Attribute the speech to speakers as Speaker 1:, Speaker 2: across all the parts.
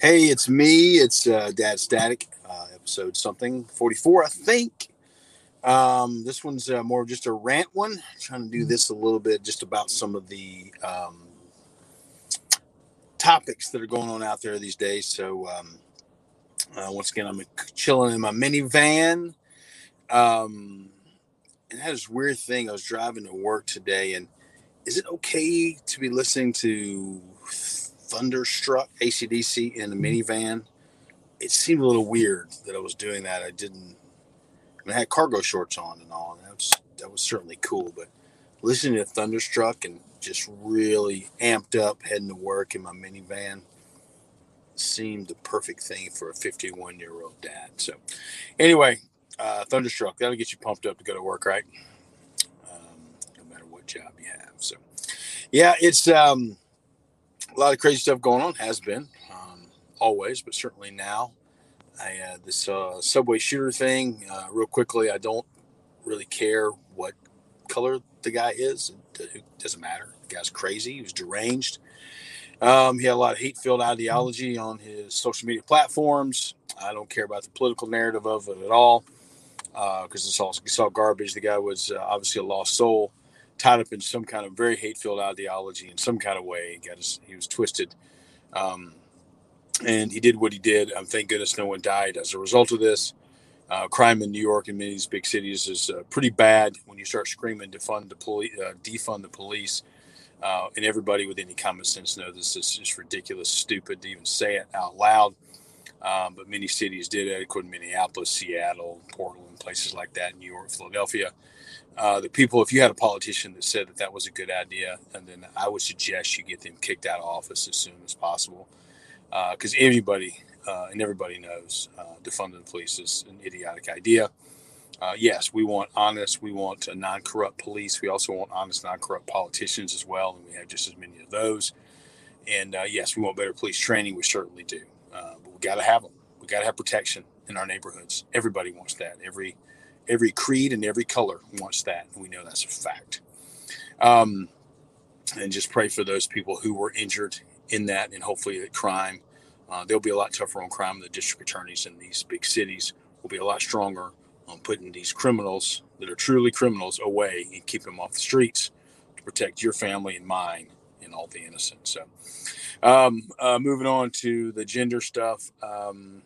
Speaker 1: Hey, it's me. It's uh, Dad Static, uh, episode something 44, I think. Um, this one's uh, more just a rant one. I'm trying to do this a little bit just about some of the um, topics that are going on out there these days. So, um, uh, once again, I'm chilling in my minivan. Um, and I had this weird thing. I was driving to work today, and is it okay to be listening to Thunderstruck ACDC in the minivan? It seemed a little weird that I was doing that. I didn't. I, mean, I had cargo shorts on and all, and that was that was certainly cool. But listening to Thunderstruck and just really amped up heading to work in my minivan seemed the perfect thing for a 51 year old dad. So, anyway, uh, Thunderstruck that'll get you pumped up to go to work, right? Um, no matter what job you have. So, yeah, it's um, a lot of crazy stuff going on. Has been um, always, but certainly now. I uh, this uh, subway shooter thing. Uh, real quickly, I don't really care what color the guy is. It doesn't matter. The guy's crazy. He was deranged. Um, he had a lot of hate-filled ideology on his social media platforms. I don't care about the political narrative of it at all because uh, it's all it's all garbage. The guy was uh, obviously a lost soul, tied up in some kind of very hate-filled ideology in some kind of way. He got his, he was twisted, um, and he did what he did. Um, thank goodness no one died as a result of this. Uh, crime in New York and many of these big cities is uh, pretty bad when you start screaming defund the police, uh, defund the police. Uh, and everybody with any common sense knows this is just ridiculous, stupid to even say it out loud. Um, but many cities did it, including Minneapolis, Seattle, Portland, places like that, New York, Philadelphia. Uh, the people, if you had a politician that said that that was a good idea, and then I would suggest you get them kicked out of office as soon as possible, because uh, everybody uh, and everybody knows uh, defunding the police is an idiotic idea. Uh, yes, we want honest, we want a non-corrupt police. We also want honest, non-corrupt politicians as well, and we have just as many of those. And uh, yes, we want better police training. We certainly do, uh, but we got to have them. We got to have protection in our neighborhoods. Everybody wants that. Every every creed and every color wants that, and we know that's a fact. Um, and just pray for those people who were injured in that, and hopefully that crime uh, they'll be a lot tougher on crime. The district attorneys in these big cities will be a lot stronger on putting these criminals that are truly criminals away and keep them off the streets to protect your family and mine and all the innocent. So, um, uh, moving on to the gender stuff. Um,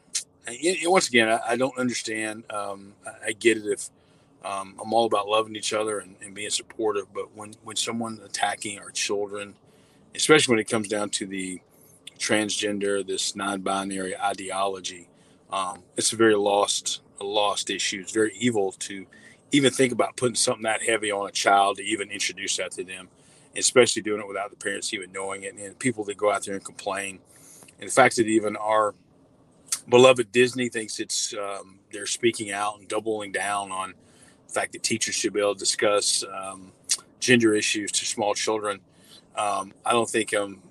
Speaker 1: once again, I, I don't understand. Um, I, I, get it if um, I'm all about loving each other and, and being supportive, but when when someone attacking our children, especially when it comes down to the transgender, this non-binary ideology. Um, it's a very lost, a lost issue. It's very evil to even think about putting something that heavy on a child to even introduce that to them, especially doing it without the parents even knowing it. And people that go out there and complain, and the fact that even our beloved Disney thinks it's um, they're speaking out and doubling down on the fact that teachers should be able to discuss um, gender issues to small children. Um, I don't think I'm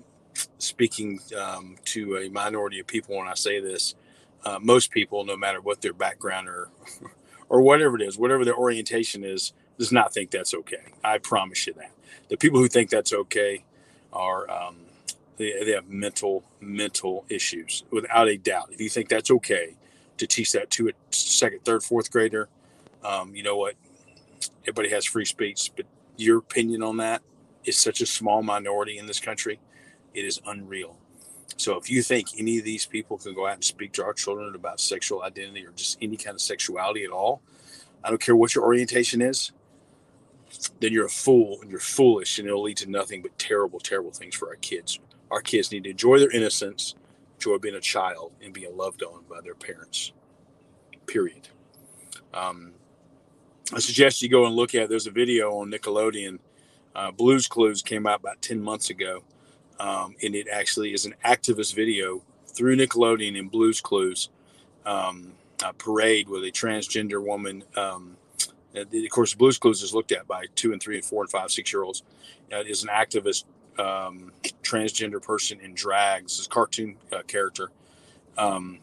Speaker 1: speaking um, to a minority of people when I say this. Uh, most people, no matter what their background or or whatever it is, whatever their orientation is, does not think that's okay. I promise you that. The people who think that's okay are um, they, they have mental mental issues without a doubt. If you think that's okay to teach that to a second, third, fourth grader, um, you know what? Everybody has free speech, but your opinion on that is such a small minority in this country it is unreal. So if you think any of these people can go out and speak to our children about sexual identity or just any kind of sexuality at all, I don't care what your orientation is, then you're a fool and you're foolish and it'll lead to nothing but terrible, terrible things for our kids. Our kids need to enjoy their innocence, enjoy being a child and being loved on by their parents. Period. Um, I suggest you go and look at. There's a video on Nickelodeon. Uh, Blues Clues came out about ten months ago, um, and it actually is an activist video through Nickelodeon and Blues Clues um, parade with a transgender woman. Um, of course, Blues Clues is looked at by two and three and four and five, six year olds. Uh, is an activist um, transgender person in drags, This cartoon uh, character um,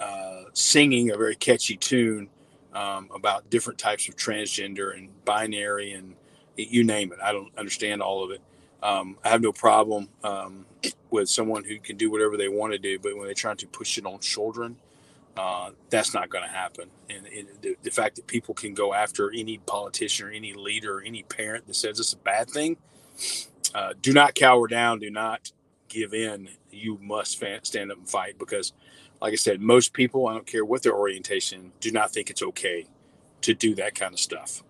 Speaker 1: uh, singing a very catchy tune um, about different types of transgender and binary and you name it. I don't understand all of it Um, I have no problem um, with someone who can do whatever they want to do, but when they're trying to push it on children, uh, that's not going to happen. And it, the, the, fact that people can go after any politician or any leader or any parent that says it's a bad thing, uh, do not cower down. Do not give in. You must stand up and fight because, like I said, most people, I don't care what their orientation, do not think it's okay to do that kind of stuff.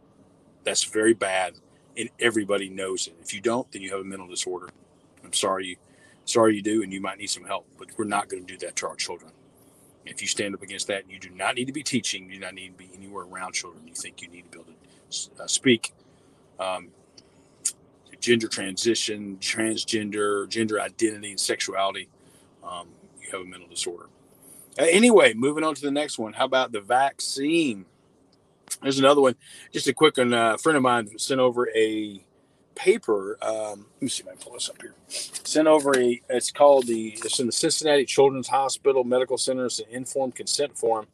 Speaker 1: That's very bad and everybody knows it. If you don't, then you have a mental disorder. I'm sorry you sorry you do, and you might need some help. But we're not going to do that to our children. If you stand up against that, you do not need to be teaching. You do not need to be anywhere around children. You think you need to be able to uh, speak. Um, gender transition, transgender, gender identity, and sexuality. Um, you have a mental disorder. Uh, anyway, moving on to the next one. How about the vaccine? There's another one. Just a quick one. Uh, a friend of mine sent over a paper. Um, let me see if I can pull this up here. Sent over a. It's called the. It's in the Cincinnati Children's Hospital Medical Center. It's an informed consent form.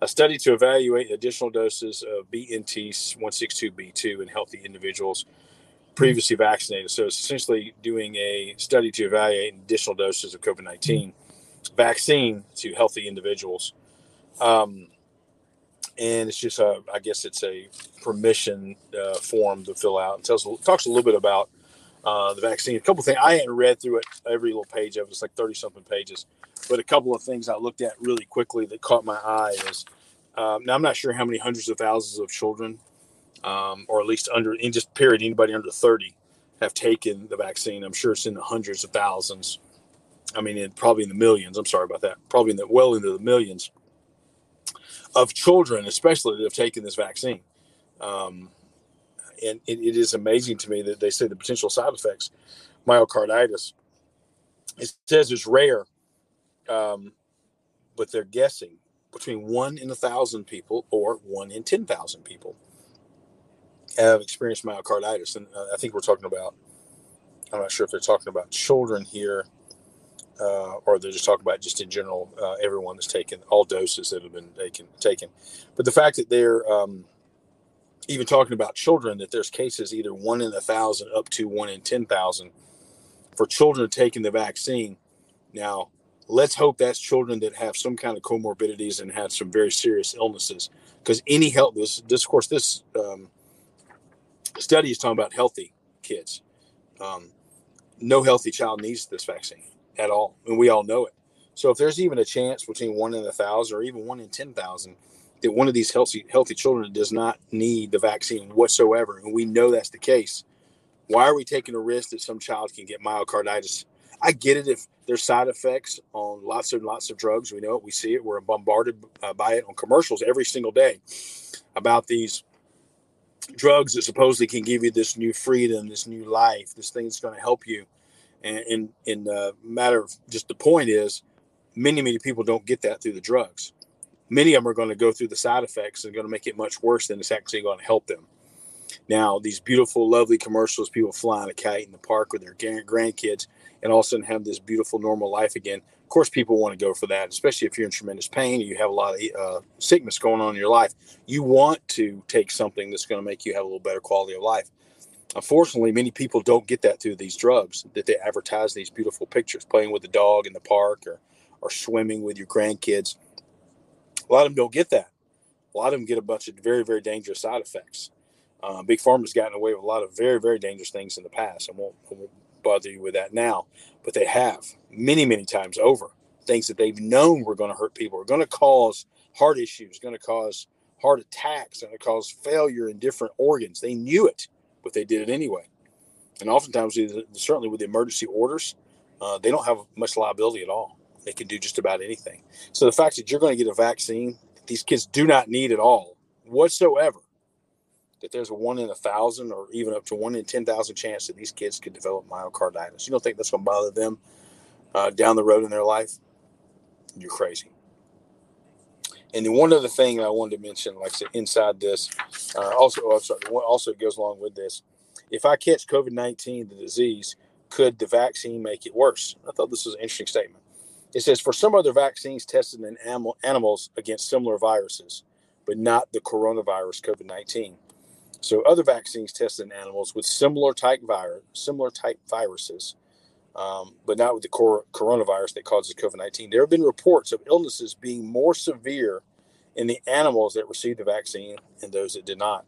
Speaker 1: A study to evaluate additional doses of BNT 162b2 in healthy individuals previously vaccinated. So it's essentially doing a study to evaluate additional doses of COVID 19 vaccine to healthy individuals. Um, and it's just a, I guess it's a permission uh, form to fill out. and tells talks a little bit about uh, the vaccine. A couple things I hadn't read through it every little page of it. It's like thirty something pages, but a couple of things I looked at really quickly that caught my eye is um, now I'm not sure how many hundreds of thousands of children, um, or at least under in just period anybody under thirty have taken the vaccine. I'm sure it's in the hundreds of thousands. I mean, it, probably in the millions. I'm sorry about that. Probably in the well into the millions of children, especially that have taken this vaccine. Um, and it, it is amazing to me that they say the potential side effects, myocarditis, it says it's rare, um, but they're guessing between one in a thousand people or one in 10,000 people have experienced myocarditis. And uh, I think we're talking about, I'm not sure if they're talking about children here uh, or they're just talking about just in general uh, everyone that's taken all doses that have been taken taken. But the fact that they're um, even talking about children that there's cases either one in a thousand up to one in ten thousand for children taking the vaccine. Now, let's hope that's children that have some kind of comorbidities and have some very serious illnesses. Because any health, this, this of course, this um, study is talking about healthy kids. Um, no healthy child needs this vaccine at all, and we all know it. So if there's even a chance between one in a thousand or even one in ten thousand that one of these healthy healthy children does not need the vaccine whatsoever, and we know that's the case, why are we taking a risk that some child can get myocarditis? I get it if there's side effects on lots and lots of drugs. We know it. We see it. We're bombarded uh, by it on commercials every single day about these drugs that supposedly can give you this new freedom, this new life, this thing that's going to help you. And in in the matter of just the point is, many many people don't get that through the drugs. Many of them are going to go through the side effects and going to make it much worse than it's actually going to help them. Now, these beautiful, lovely commercials, people flying a kite in the park with their grandkids, and all of a sudden have this beautiful, normal life again. Of course, people want to go for that, especially if you're in tremendous pain and you have a lot of uh, sickness going on in your life. You want to take something that's going to make you have a little better quality of life. Unfortunately, many people don't get that through these drugs that they advertise these beautiful pictures, playing with the dog in the park or, or swimming with your grandkids. A lot of them don't get that. A lot of them get a bunch of very, very dangerous side effects. Uh, Big Pharma's gotten away with a lot of very, very dangerous things in the past. I won't, I won't bother you with that now, but they have many, many times over things that they've known were going to hurt people, are going to cause heart issues, going to cause heart attacks, going to cause failure in different organs. They knew it but they did it anyway. And oftentimes, certainly with the emergency orders, uh, they don't have much liability at all. They can do just about anything. So the fact that you're going to get a vaccine these kids do not need at all whatsoever, that there's a one in a thousand or even up to one in 10,000 chance that these kids could develop myocarditis. You don't think that's going to bother them uh, down the road in their life? You're crazy. And then one other thing I wanted to mention, like I said, inside this, uh, also, oh, sorry, also goes along with this. If I catch COVID 19, the disease, could the vaccine make it worse? I thought this was an interesting statement. It says for some other vaccines tested in animal, animals against similar viruses, but not the coronavirus COVID 19. So other vaccines tested in animals with similar type virus, similar type viruses, um, but not with the cor- coronavirus that causes COVID nineteen. There have been reports of illnesses being more severe in the animals that received the vaccine and those that did not.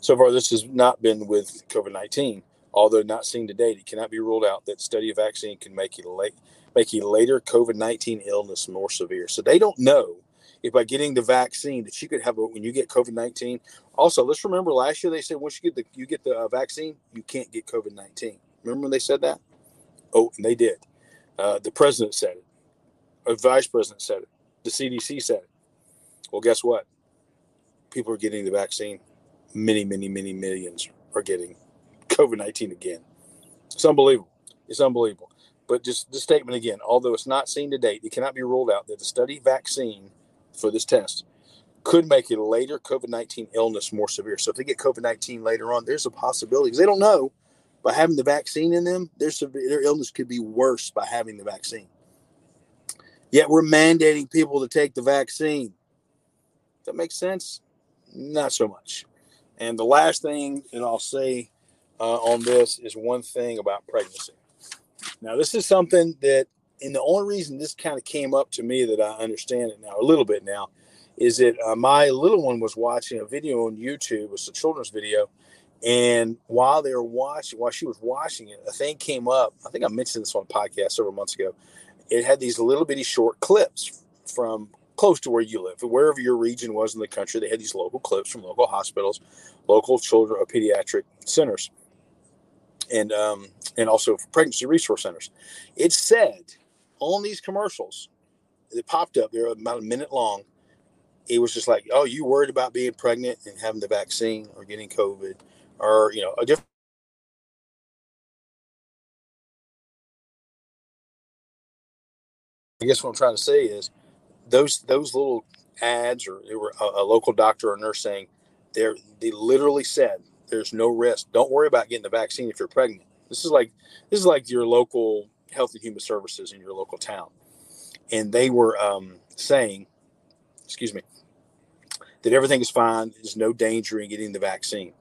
Speaker 1: So far, this has not been with COVID nineteen, although not seen to date. It cannot be ruled out that study of vaccine can make a late make a later COVID nineteen illness more severe. So they don't know if by getting the vaccine that you could have a, when you get COVID nineteen. Also, let's remember last year they said once you get the you get the uh, vaccine, you can't get COVID nineteen. Remember when they said that? Oh, and they did. Uh, the president said it. A vice president said it. The CDC said it. Well, guess what? People are getting the vaccine. Many, many, many millions are getting COVID 19 again. It's unbelievable. It's unbelievable. But just the statement again, although it's not seen to date, it cannot be ruled out that the study vaccine for this test could make a later COVID 19 illness more severe. So if they get COVID 19 later on, there's a possibility because they don't know by having the vaccine in them, their, their illness could be worse by having the vaccine. Yet we're mandating people to take the vaccine. That makes sense? Not so much. And the last thing that I'll say uh, on this is one thing about pregnancy. Now, this is something that, and the only reason this kind of came up to me that I understand it now a little bit now is that uh, my little one was watching a video on YouTube. It was a children's video. And while they were watching, while she was watching it, a thing came up. I think I mentioned this on a podcast several months ago. It had these little bitty short clips from close to where you live, wherever your region was in the country. They had these local clips from local hospitals, local children or pediatric centers, and um, and also pregnancy resource centers. It said on these commercials, it popped up. They're about a minute long. It was just like, "Oh, you worried about being pregnant and having the vaccine or getting COVID, or you know, a different." I guess what I'm trying to say is those those little ads or they were a, a local doctor or nurse saying they they literally said there's no risk. Don't worry about getting the vaccine if you're pregnant. This is like this is like your local health and human services in your local town, and they were um, saying, excuse me, that everything is fine. There's no danger in getting the vaccine.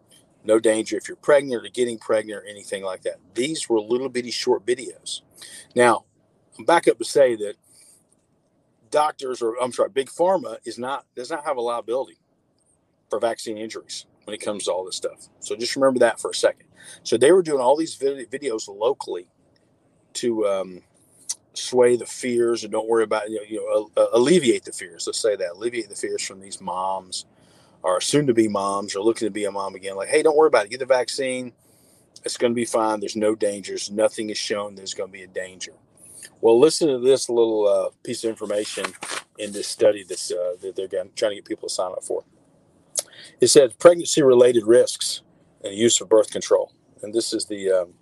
Speaker 1: No danger if you're pregnant or getting pregnant or anything like that. These were little bitty short videos. Now, I'm back up to say that doctors or I'm sorry, big pharma is not does not have a liability for vaccine injuries when it comes to all this stuff. So just remember that for a second. So they were doing all these videos locally to um, sway the fears and don't worry about you know, you know alleviate the fears. Let's say that alleviate the fears from these moms or soon to be moms or looking to be a mom again. Like, hey, don't worry about it. Get the vaccine. It's going to be fine. There's no dangers. Nothing is shown there's going to be a danger. Well, listen to this little uh, piece of information in this study that's, uh, that they're trying to get people to sign up for. It says pregnancy related risks and use of birth control. And this is the um,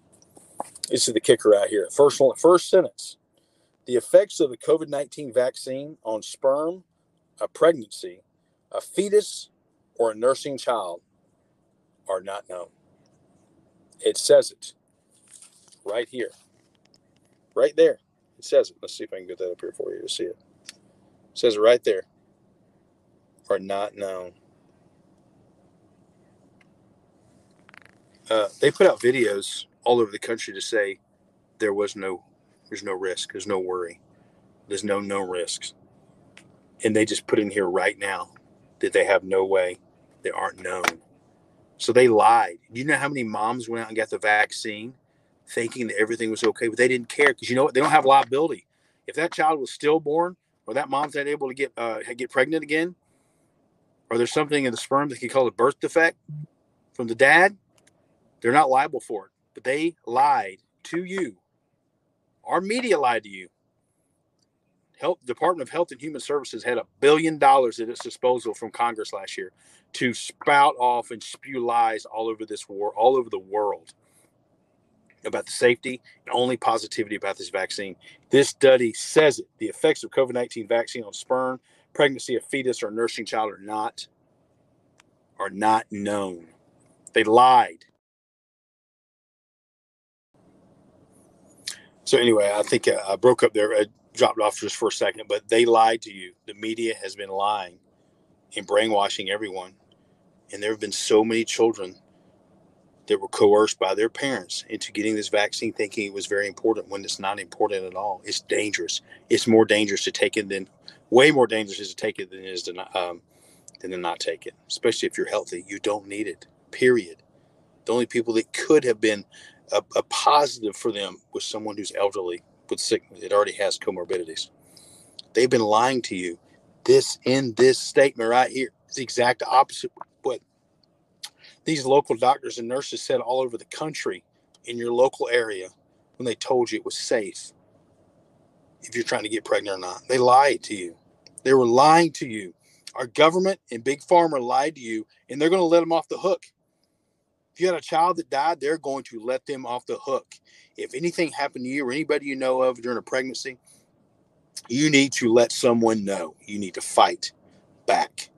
Speaker 1: this is the kicker out here. First one, first sentence: the effects of the COVID nineteen vaccine on sperm, a pregnancy, a fetus, or a nursing child are not known. It says it right here, right there. It says it. Let's see if I can get that up here for you to see it. It says it right there. Are not known. Uh, they put out videos all over the country to say there was no, there's no risk, there's no worry, there's no no risks, and they just put in here right now that they have no way, they aren't known. So they lied. You know how many moms went out and got the vaccine thinking that everything was okay, but they didn't care because you know what? They don't have liability. If that child was stillborn or that mom's not able to get uh, get pregnant again, or there's something in the sperm that can call a birth defect from the dad, they're not liable for it. They lied to you. Our media lied to you. Health Department of Health and Human Services had a billion dollars at its disposal from Congress last year to spout off and spew lies all over this war, all over the world about the safety and only positivity about this vaccine. This study says it. The effects of COVID 19 vaccine on sperm, pregnancy, a fetus, or nursing child are not are not known. They lied. So anyway, I think uh, I broke up there, I dropped off just for a second, but they lied to you. The media has been lying and brainwashing everyone And there have been so many children that were coerced by their parents into getting this vaccine thinking it was very important when it's not important at all. It's dangerous. It's more dangerous to take it than, way more dangerous is to take it than it is to not, um, than to not take it, especially if you're healthy. You don't need it, period. The only people that could have been a, a positive for them with someone who's elderly with sickness, it already has comorbidities. They've been lying to you. This in this statement right here is the exact opposite what these local doctors and nurses said all over the country in your local area when they told you it was safe if you're trying to get pregnant or not. They lied to you. They were lying to you. Our government and big pharma lied to you, and they're going to let them off the hook. If you had a child that died, they're going to let them off the hook. If anything happened to you or anybody you know of during a pregnancy, you need to let someone know. You need to fight back.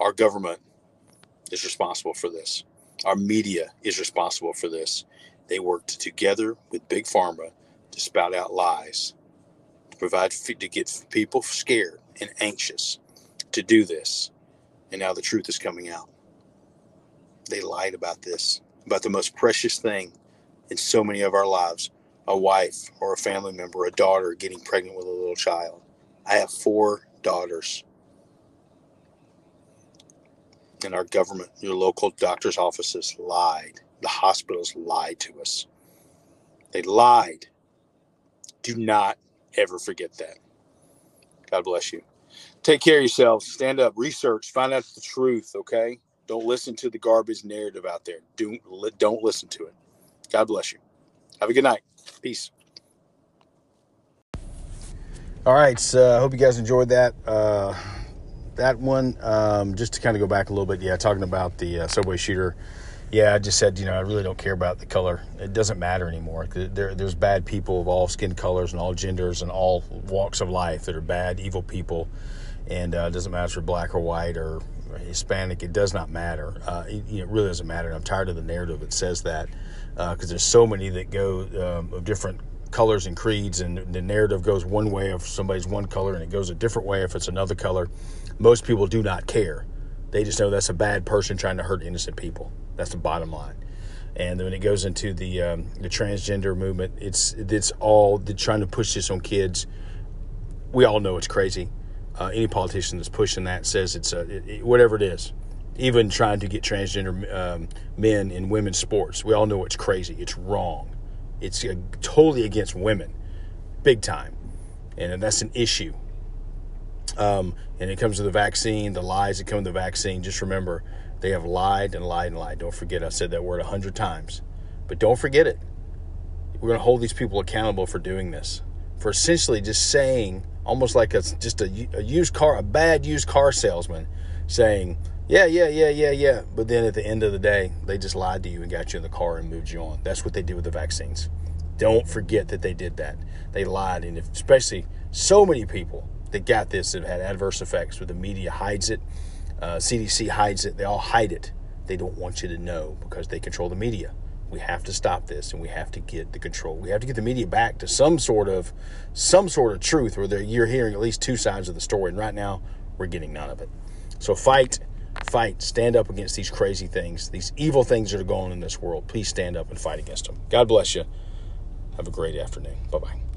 Speaker 1: Our government is responsible for this. Our media is responsible for this. They worked together with Big Pharma to spout out lies, to provide, to get people scared and anxious to do this. And now the truth is coming out. They lied about this, about the most precious thing in so many of our lives a wife or a family member, a daughter getting pregnant with a little child. I have four daughters. And our government, your local doctor's offices lied. The hospitals lied to us. They lied. Do not ever forget that. God bless you. Take care of yourselves. Stand up, research, find out the truth, okay? Don't listen to the garbage narrative out there. Don't, don't listen to it. God bless you. Have a good night. Peace. All right. So I hope you guys enjoyed that. Uh, that one, um, just to kind of go back a little bit, yeah, talking about the uh, subway shooter. Yeah, I just said, you know, I really don't care about the color. It doesn't matter anymore. There, there's bad people of all skin colors and all genders and all walks of life that are bad, evil people. And uh, it doesn't matter if you're black or white or Hispanic. It does not matter. Uh, it, it, really doesn't matter. I'm tired of the narrative that says that because uh, there's so many that go um, of different colors and creeds, and the narrative goes one way if somebody's one color, and it goes a different way if it's another color. Most people do not care. They just know that's a bad person trying to hurt innocent people. That's the bottom line. And when it goes into the um, the transgender movement, it's it's all trying to push this on kids. We all know it's crazy. Uh, any politician that's pushing that says it's a, it, it, whatever it is even trying to get transgender um, men in women's sports. We all know it's crazy. It's wrong. It's totally against women, big time, and that's an issue. Um, and it comes to the vaccine, the lies that come to the vaccine. Just remember, they have lied and lied and lied. Don't forget, I said that word a hundred times, but don't forget it. We're going to hold these people accountable for doing this, for essentially just saying, almost like it's just a, a used car, a bad used car salesman, saying yeah, yeah, yeah, yeah, yeah. But then at the end of the day, they just lied to you and got you in the car and moved you on. That's what they did with the vaccines. Don't forget that they did that. They lied, and if, especially so many people that got this have had adverse effects. Where the media hides it, uh, CDC hides it. They all hide it. They don't want you to know because they control the media. We have to stop this, and we have to get the control. We have to get the media back to some sort of some sort of truth where you're hearing at least two sides of the story. And right now, we're getting none of it. So fight fight, stand up against these crazy things, these evil things that are going on in this world. Please stand up and fight against them. God bless you. Have a great afternoon. Bye bye.